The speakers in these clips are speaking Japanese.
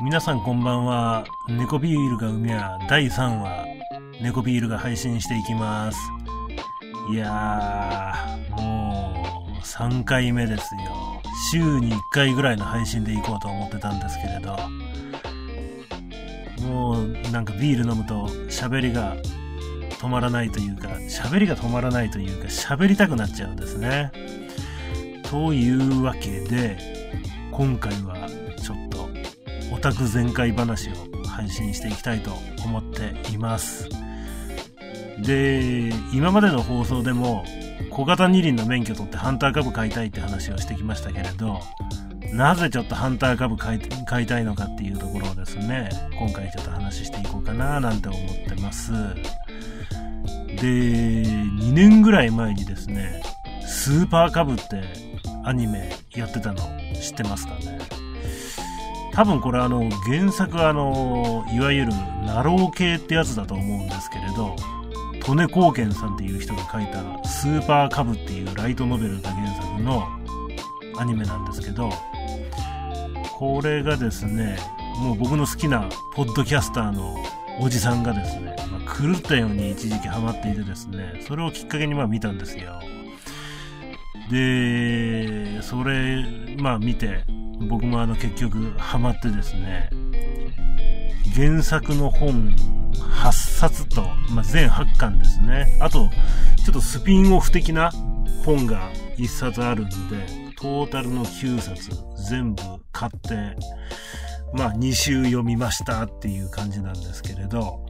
皆さんこんばんは。猫ビールが海や第3話、猫ビールが配信していきます。いやー、もう3回目ですよ。週に1回ぐらいの配信でいこうと思ってたんですけれど、もうなんかビール飲むと喋りが止まらないというか、喋りが止まらないというか、喋りたくなっちゃうんですね。というわけで、今回はちょっとオタク全開話を配信していきたいと思っています。で、今までの放送でも小型二輪の免許取ってハンター株買いたいって話をしてきましたけれど、なぜちょっとハンター株買い買いたいのかっていうところをですね、今回ちょっと話していこうかななんて思ってます。で、2年ぐらい前にですね、スーパーカブってアニメやってたの知ってますかね？多分これあの原作あの、いわゆるナロー系ってやつだと思うんですけれど、利根光健さんっていう人が書いたスーパーカブっていうライトノベルが原作のアニメなんですけど、これがですね、もう僕の好きなポッドキャスターのおじさんがですね、まあ、狂ったように一時期ハマっていてですね、それをきっかけにまあ見たんですよ。で、それ、まあ見て、僕もあの結局ハマってですね、原作の本8冊と、まあ、全8巻ですね。あと、ちょっとスピンオフ的な本が1冊あるんで、トータルの9冊全部買って、まあ2週読みましたっていう感じなんですけれど、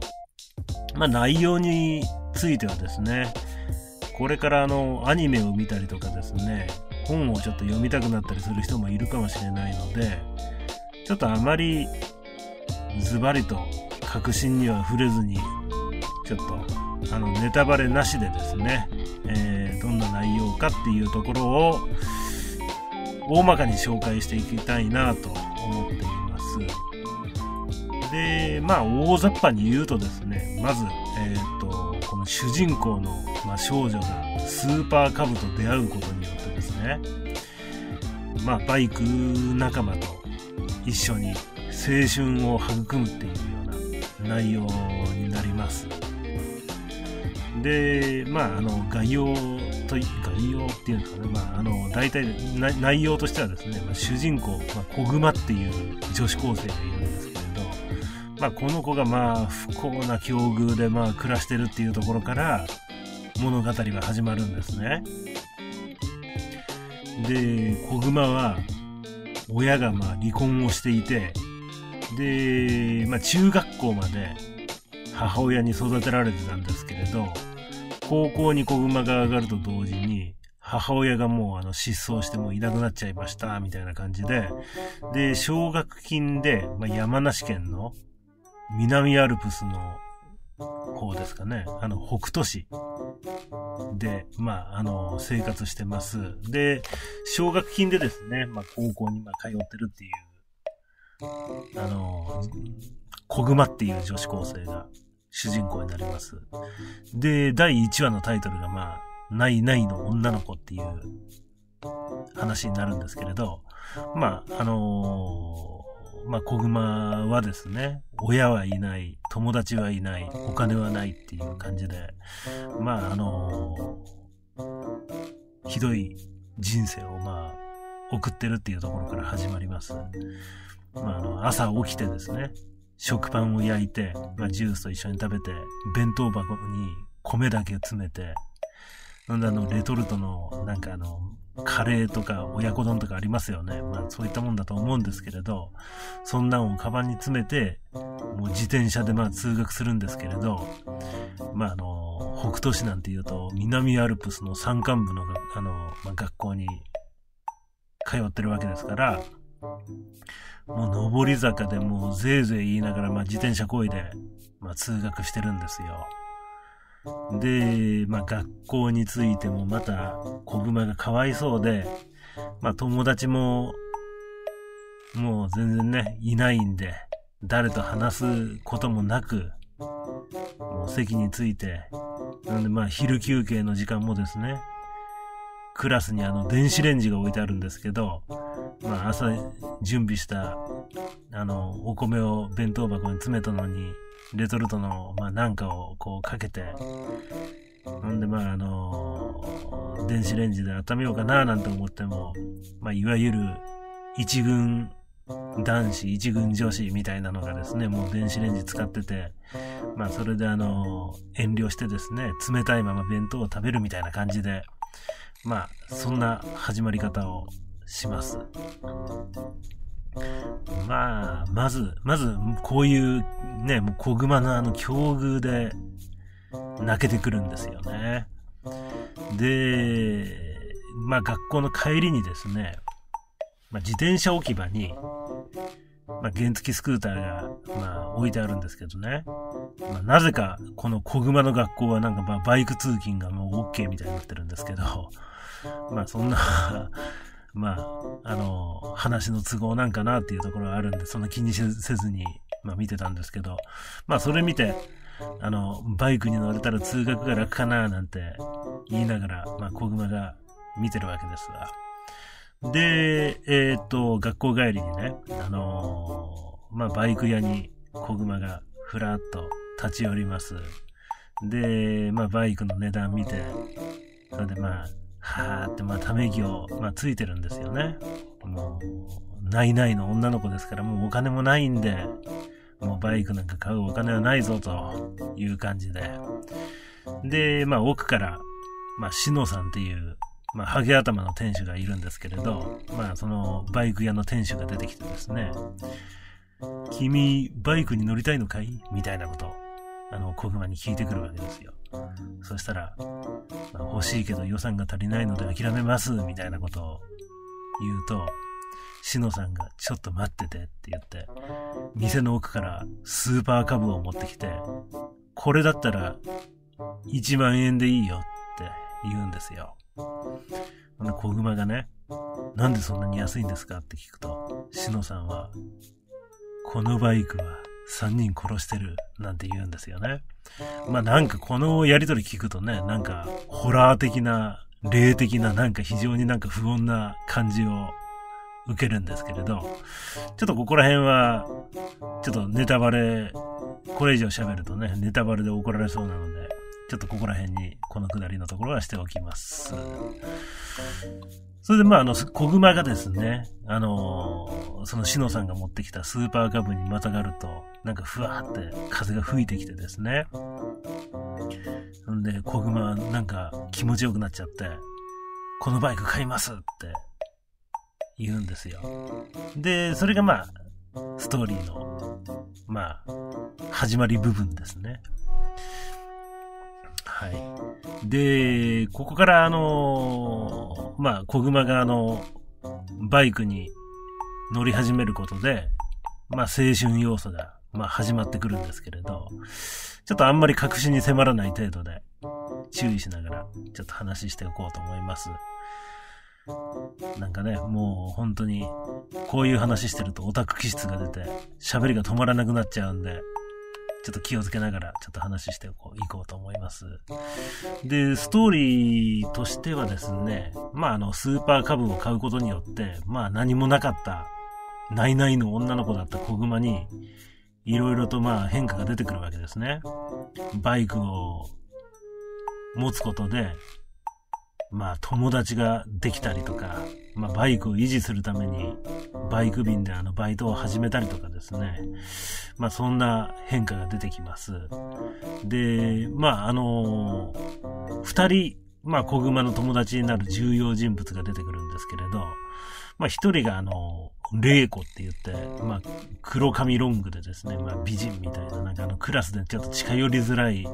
まあ内容についてはですね、これからあのアニメを見たりとかですね、本をちょっと読みたくなったりする人もいるかもしれないので、ちょっとあまりズバリと確信には触れずに、ちょっとあのネタバレなしでですね、えー、どんな内容かっていうところを大まかに紹介していきたいなと思っています。で、まあ、大雑把に言うとですね、まず、えっ、ー、と、この主人公の、まあ、少女がスーパーカブと出会うことによってですね、まあ、バイク仲間と一緒に青春を育むっていうような内容になります。で、まあ、あの、概要と、概要っていうんですかね、まあ、あの、大体、内容としてはですね、まあ、主人公、まあ、小熊っていう女子高生がいる、まあ、この子がまあ、不幸な境遇でまあ、暮らしてるっていうところから、物語は始まるんですね。で、小熊は、親がまあ離婚をしていて、で、まあ中学校まで母親に育てられてたんですけれど、高校に子熊が上がると同時に、母親がもうあの失踪してもいなくなっちゃいました、みたいな感じで、で、奨学金で、まあ、山梨県の南アルプスの方ですかね、あの、北斗市で、まあ、あの、生活してます。で、奨学金でですね、まあ、高校にま通ってるっていう、あの、小熊っていう女子高生が主人公になります。で、第1話のタイトルがまあ、ないないの女の子っていう話になるんですけれど、まあ、あの、まあ、小熊はですね、親はいない、友達はいない、お金はないっていう感じで、まあ、あのー、ひどい人生をまあ、送ってるっていうところから始まります。まあ、あの、朝起きてですね、食パンを焼いて、まあ、ジュースと一緒に食べて、弁当箱に米だけ詰めて、なんであの、レトルトの、なんかあの、カレーとか親子丼とかありますよね。まあそういったもんだと思うんですけれど、そんなんをカバンに詰めて、もう自転車でまあ通学するんですけれど、まああの、北斗市なんて言うと、南アルプスの山間部のあの、まあ、学校に通ってるわけですから、もう上り坂でもうぜいぜい言いながら、まあ自転車こいで、まあ通学してるんですよ。で、まあ学校についてもまた子熊がかわいそうで、まあ友達も、もう全然ね、いないんで、誰と話すこともなく、もう席について、なんでまあ昼休憩の時間もですね、クラスにあの、電子レンジが置いてあるんですけど、まあ、朝準備した、あの、お米を弁当箱に詰めたのに、レトルトの、まあ、なんかをこうかけて、ほんで、まあ、あの、電子レンジで温めようかななんて思っても、まあ、いわゆる一軍男子、一軍女子みたいなのがですね、もう電子レンジ使ってて、まあそれであの、遠慮してですね、冷たいまま弁当を食べるみたいな感じで、まあそんな始まり方をします。まあ、まず、まず、こういうね、もう小熊のあの境遇で泣けてくるんですよね。で、まあ学校の帰りにですね、まあ、自転車置き場に、まあ、原付スクーターが、まあ、置いてあるんですけどね。まあ、なぜか、この小熊の学校はなんか、まあ、バイク通勤がもう OK みたいになってるんですけど、まあ、そんなまあ、あの、話の都合なんかなっていうところがあるんで、そんな気にせずに、まあ、見てたんですけど、まあ、それ見て、あの、バイクに乗れたら通学が楽かななんて言いながら、まあ、小熊が見てるわけですが、で、えっ、と、学校帰りにね、あのー、まあ、バイク屋に小熊がふらっと立ち寄ります。で、まあ、バイクの値段見て、それでまあ、はーって、まあ、ため息を、まあ、ついてるんですよね。もう、ないないの女の子ですから、もうお金もないんで、もうバイクなんか買うお金はないぞ、という感じで。で、まあ、奥から、まあ、しのさんっていう、まあ、ハゲ頭の店主がいるんですけれど、まあ、そのバイク屋の店主が出てきてですね、君、バイクに乗りたいのかい？みたいなこと、あの、小熊に聞いてくるわけですよ。そしたら、欲しいけど予算が足りないので諦めます、みたいなことを言うと、しのさんがちょっと待っててって言って、店の奥からスーパーカブを持ってきて、これだったら1万円でいいよって言うんですよ。この小熊がね、なんでそんなに安いんですかって聞くと、しのさんは、このバイクは3人殺してるなんて言うんですよね。まあなんかこのやりとり聞くとね、なんかホラー的な、霊的ななんか非常になんか不穏な感じを受けるんですけれど、ちょっとここら辺は、ちょっとネタバレ、これ以上喋るとね、ネタバレで怒られそうなので、ちょっとここら辺に、このくだりのところはしておきます。それで、まあ、あの、小熊がですね、あのそのしのさんが持ってきたスーパーカブにまたがると、なんかふわーって風が吹いてきてですね。んで、小熊なんか気持ちよくなっちゃって、このバイク買いますって言うんですよ。で、それがまあ、ストーリーの、まあ、始まり部分ですね。はい。で、ここからあのまあ、小熊があの、バイクに乗り始めることで、まあ、青春要素が、まあ、始まってくるんですけれど、ちょっとあんまり確信に迫らない程度で、注意しながら、ちょっと話しておこうと思います。なんかね、もう本当に、こういう話してるとオタク気質が出て、喋りが止まらなくなっちゃうんで、ちょっと気をつけながら、ちょっと話していこうこうと思います。で、ストーリーとしてはですね、まあ、あの、スーパー株を買うことによって、まあ、何もなかった、ないないの女の子だった子熊に、いろいろとまあ変化が出てくるわけですね。バイクを持つことで、まあ友達ができたりとか、まあバイクを維持するためにバイク便であのバイトを始めたりとかですね。まあそんな変化が出てきます。で、まああの二人、まあ小熊の友達になる重要人物が出てくるんですけれど、まあ一人があの、レイコって言って、まあ黒髪ロングでですね、まあ美人みたいな、なんかあのクラスでちょっと近寄りづらい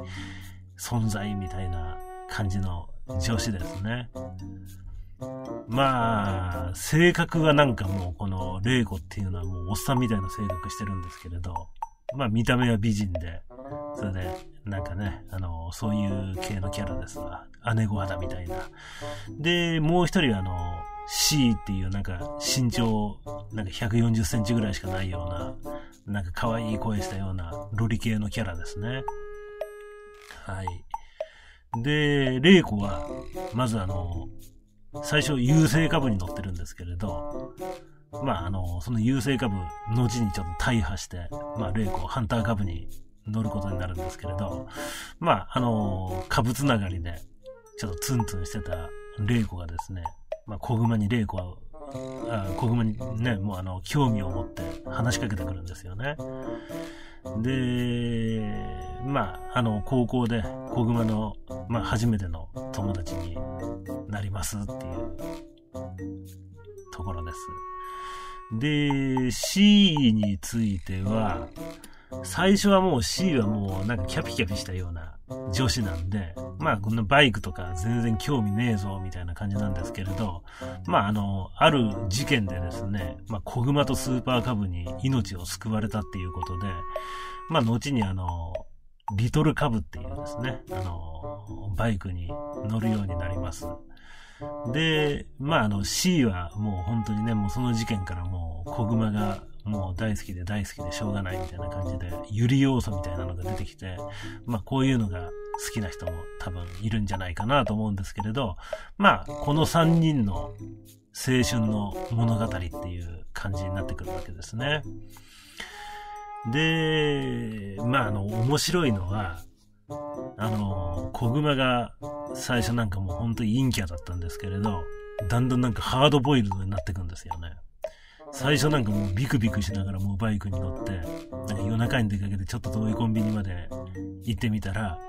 存在みたいな感じの女子ですね。まあ、性格はなんかもうこの玲子っていうのはもうおっさんみたいな性格してるんですけれど、まあ見た目は美人で、それでなんかね、あの、そういう系のキャラですわ。姉御肌みたいな。で、もう一人はあの、C っていうなんか身長なんか140センチぐらいしかないような、なんか可愛い声したようなロリ系のキャラですね。はい。で、玲子は、まずあの、最初優勢株に乗ってるんですけれど、まあ、あの、その優勢株、後にちょっと大破して、まあ、霊子、ハンター株に乗ることになるんですけれど、まあ、あの、株つながりで、ちょっとツンツンしてた霊子がですね、まあ、小熊に霊子は、あ小熊にね、もうあの、興味を持って話しかけてくるんですよね。で、まあ、あの、高校で小熊の、まあ、初めての友達になりますっていうところです。で、C については、最初はもう C はもうなんかキャピキャピしたような女子なんで、まあこんなバイクとか全然興味ねえぞみたいな感じなんですけれど、まああの、ある事件でですね、まあ小熊とスーパーカブに命を救われたっていうことで、まあ後にあの、リトルカブっていうですね、あの、バイクに乗るようになります。で、まああの C はもう本当にね、もうその事件からもう小熊がもう大好きで大好きでしょうがないみたいな感じで、ゆり要素みたいなのが出てきて、まあこういうのが好きな人も多分いるんじゃないかなと思うんですけれど、まあこの3人の青春の物語っていう感じになってくるわけですね。で、まああの面白いのは、あの、小熊が最初なんかもう本当に陰キャだったんですけれど、だんだんなんかハードボイルドになってくんですよね。最初なんかもうビクビクしながらもうバイクに乗って、なんか夜中に出かけてちょっと遠いコンビニまで行ってみたら、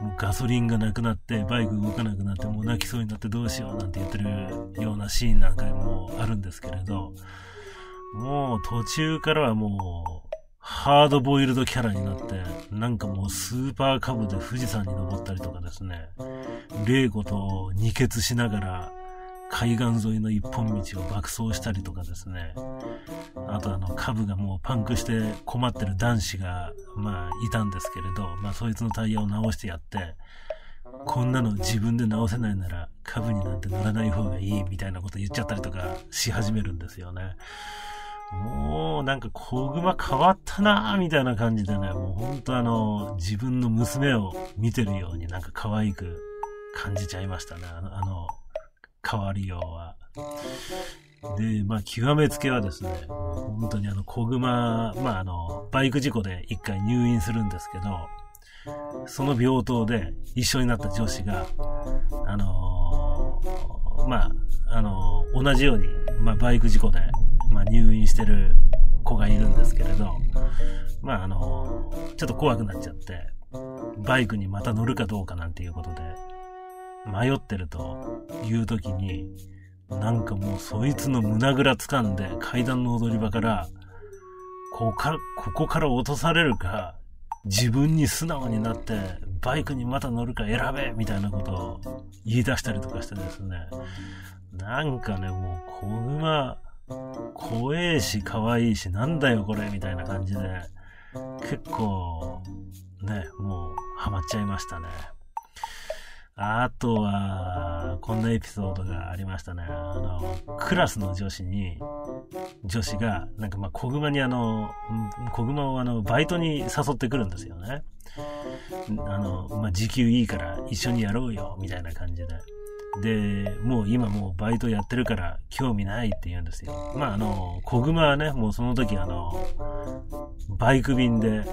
もうガソリンがなくなって、バイク動かなくなって、もう泣きそうになってどうしようなんて言ってるようなシーンなんかもあるんですけれど、もう途中からはもう、ハードボイルドキャラになって、なんかもうスーパーカブで富士山に登ったりとかですね、霊子と二血しながら、海岸沿いの一本道を爆走したりとかですね。あとあの、株がもうパンクして困ってる男子が、まあ、いたんですけれど、まあ、そいつのタイヤを直してやって、こんなの自分で直せないなら、株になんて乗らない方がいいみたいなこと言っちゃったりとかし始めるんですよね。もうなんか小熊変わったなーみたいな感じでね、もうほんとあの、自分の娘を見てるようになんか可愛く感じちゃいましたね。あの、あの変わりようは。で、まあ、極めつけはですね、本当にあの、小熊、まあ、あの、バイク事故で一回入院するんですけど、その病棟で一緒になった上司が、あのー、まあ、あの、同じように、まあ、バイク事故で、まあ、入院してる子がいるんですけれど、まあ、あの、ちょっと怖くなっちゃって、バイクにまた乗るかどうかなんていうことで、迷ってるという時に、なんかもうそいつの胸ぐら掴んで階段の踊り場から、ここから、ここから落とされるか、自分に素直になってバイクにまた乗るか選べみたいなことを言い出したりとかしてですね。なんかね、もう小熊、怖えし可愛いしなんだよこれみたいな感じで、結構、ね、もうハマっちゃいましたね。あとは、んなエピソードがありましたね。あの、クラスの女子に、女子が、なんかまあ、小熊にあの、小熊をあの、バイトに誘ってくるんですよね。あの、まあ、時給いいから一緒にやろうよ、みたいな感じで。で、もう今もうバイトやってるから興味ないって言うんですよ。まあ、あの、小熊はね、もうその時あの、バイク便で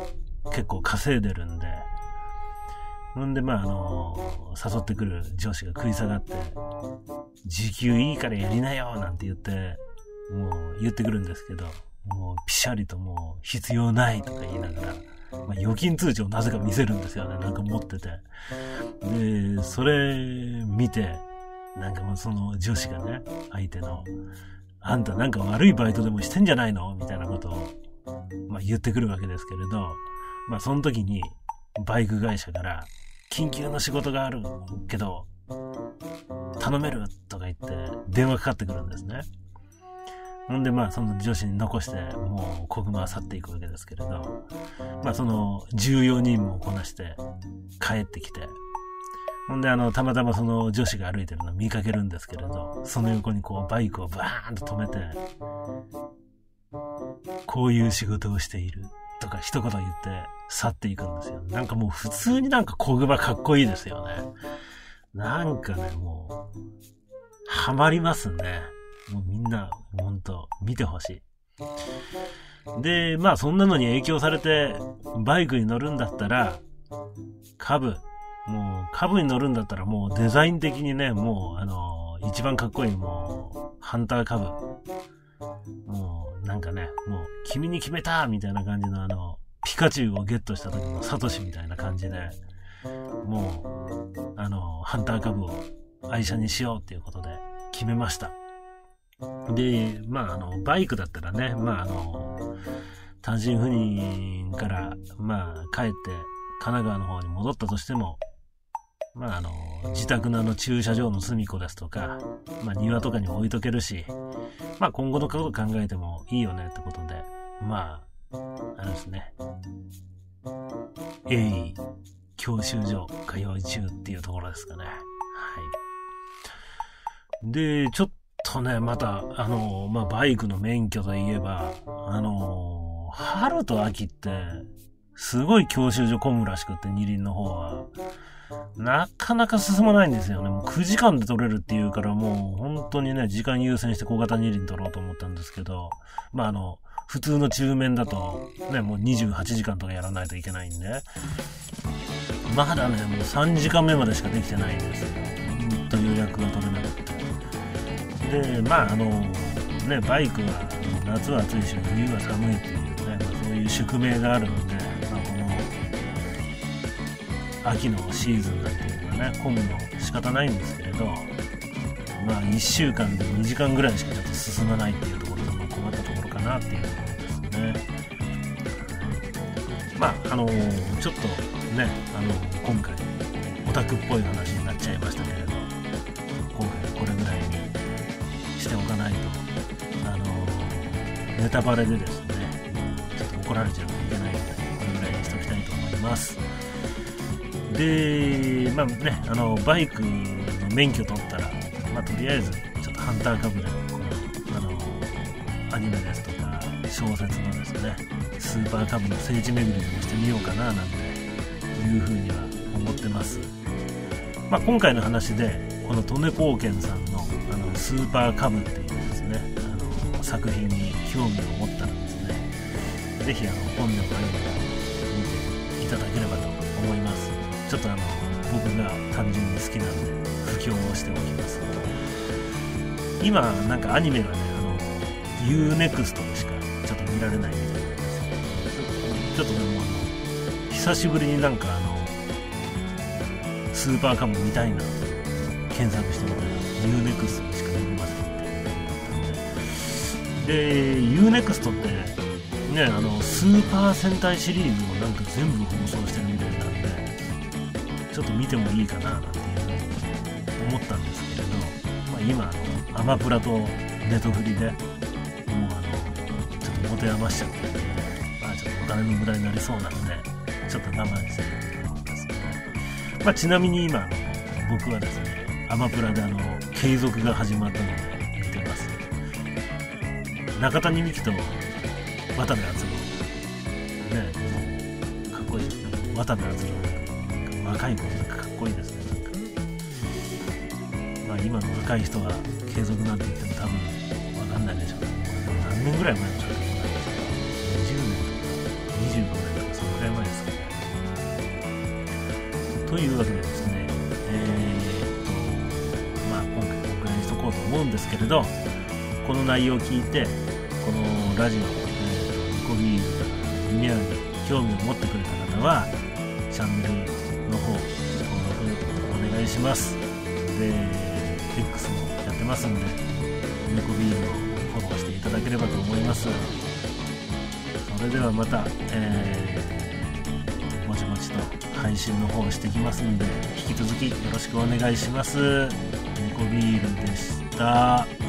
結構稼いでるんで、ほんで、まあ、あの誘ってくる上司が食い下がって、時給いいからやりなよなんて言って、もう言ってくるんですけど、もうピシャリともう必要ないとか言いながら、まあ、預金通帳をなぜか見せるんですよね。なんか持ってて。で、それ見て、なんかもうその上司がね、相手の、あんたなんか悪いバイトでもしてんじゃないの？みたいなことを、まあ、言ってくるわけですけれど、まあその時にバイク会社から、緊急の仕事があるけど、頼めるとか言って電話かかってくるんですね。ほんで、まあ、その女子に残して、もう、小熊は去っていくわけですけれど、まあ、その、重要任務をこなして、帰ってきて、ほんで、あの、たまたまその女子が歩いてるのを見かけるんですけれど、その横にこう、バイクをバーンと止めて、こういう仕事をしている。とか一言言って去っていくんですよ。なんかもう普通になんか小熊かっこいいですよね。なんかね、もう、ハマりますね。もうみんな、ほんと、見てほしい。で、まあそんなのに影響されて、バイクに乗るんだったら、カブ。もう、カブに乗るんだったらもうデザイン的にね、もう、あの、一番かっこいいもう、ハンターカブ。もう、なんかね、もう、君に決めたみたいな感じのあの、ピカチュウをゲットした時のサトシみたいな感じで、もう、あの、ハンターカブを愛車にしようっていうことで決めました。で、まあ、あの、バイクだったらね、まあ、あの、単身赴任から、まあ、帰って神奈川の方に戻ったとしても、まあ、あの、自宅のあの駐車場の隅っこですとか、まあ、庭とかにも置いとけるし、まあ、今後のこと考えてもいいよねってことで、まあ、あれですね。鋭意、教習所通い中っていうところですかね。はい。で、ちょっとね、また、あの、まあ、バイクの免許といえば、あの、春と秋って、すごい教習所混むらしくって、二輪の方は。なかなか進まないんですよね。もう9時間で取れるっていうから、もう本当にね、時間優先して小型二輪取ろうと思ったんですけど、まああの、普通の中面だと、ね、もう28時間とかやらないといけないんで、まだね、もう3時間目までしかできてないんですよ。ほんと予約が取れなくて。で、まああの、ね、バイクは夏は暑いし、冬は寒いっていうね、まあ、そういう宿命があるので、秋のシーズンなんていうのはね、混むの仕方ないんですけれど、まあ1週間で2時間ぐらいしかちょっと進まないっていうところが困ったところかなっていうところですね。まあ、あのー、ちょっとね、あのー、今回、オタクっぽい話になっちゃいましたけれど、今回これぐらいにしておかないと、あのー、ネタバレでですね、ちょっと怒られちゃうといけないので、これぐらいにしておきたいと思います。で、まあね、あの、バイクの免許取ったら、まあ、とりあえず、ちょっとハンターカブで、この、あの、アニメですとか、小説のですね、スーパーカブの聖地巡りでもしてみようかな、なんていうふうには思ってます。まあ、今回の話で、この利根高健さんの、あの、スーパーカブっていうですね、あの、作品に興味を持ったらですね、ぜひあの、本でもアニメを見ていただければ。ちょっとあの、僕が単純に好きなんで、布教をしておきます。今、なんかアニメがね、あの、UNEXT でしかちょっと見られないみたいなんですけど、ちょっとでもあの、久しぶりになんかあの、スーパーカム見たいなと検索してみたら、UNEXT でしか見れませんみたいなったんで。UNEXT って、ね、あの、スーパー戦隊シリーズをなんか全部放送してるみたいな、ちょっと見てもいいかななんていうふうに思ったんですけれど、まあ、今あの、アマプラとネトフリでもうあのちょっと、持て余しちゃってるんで、まあちょっとお金の無駄になりそうなので、ちょっと我慢してるっていうところですね。まあちなみに今あの、僕はですね、アマプラであの、継続が始まったので見てます。中谷美紀と渡部篤郎。ね、かっこいい。渡部篤郎。若い子なんかかっこいいですね。なんかまあ今の若い人が継続なんて言っても多分わかんないでしょうね。何年ぐらい前の作品25年とかそのぐらい前ですかね。というわけでですね、えー、っと、まあ今回このくらいにしとこうと思うんですけれど、この内容を聞いて、このラジオ、えー、コビール、リニアに興味を持ってくれた方は、チャンネルの方、登録お願いします。で、X もやってますんで、ニコビールをフォローしていただければと思います。それではまた、えー、もちもちと配信の方してきますんで、引き続きよろしくお願いします。猫ビールでした。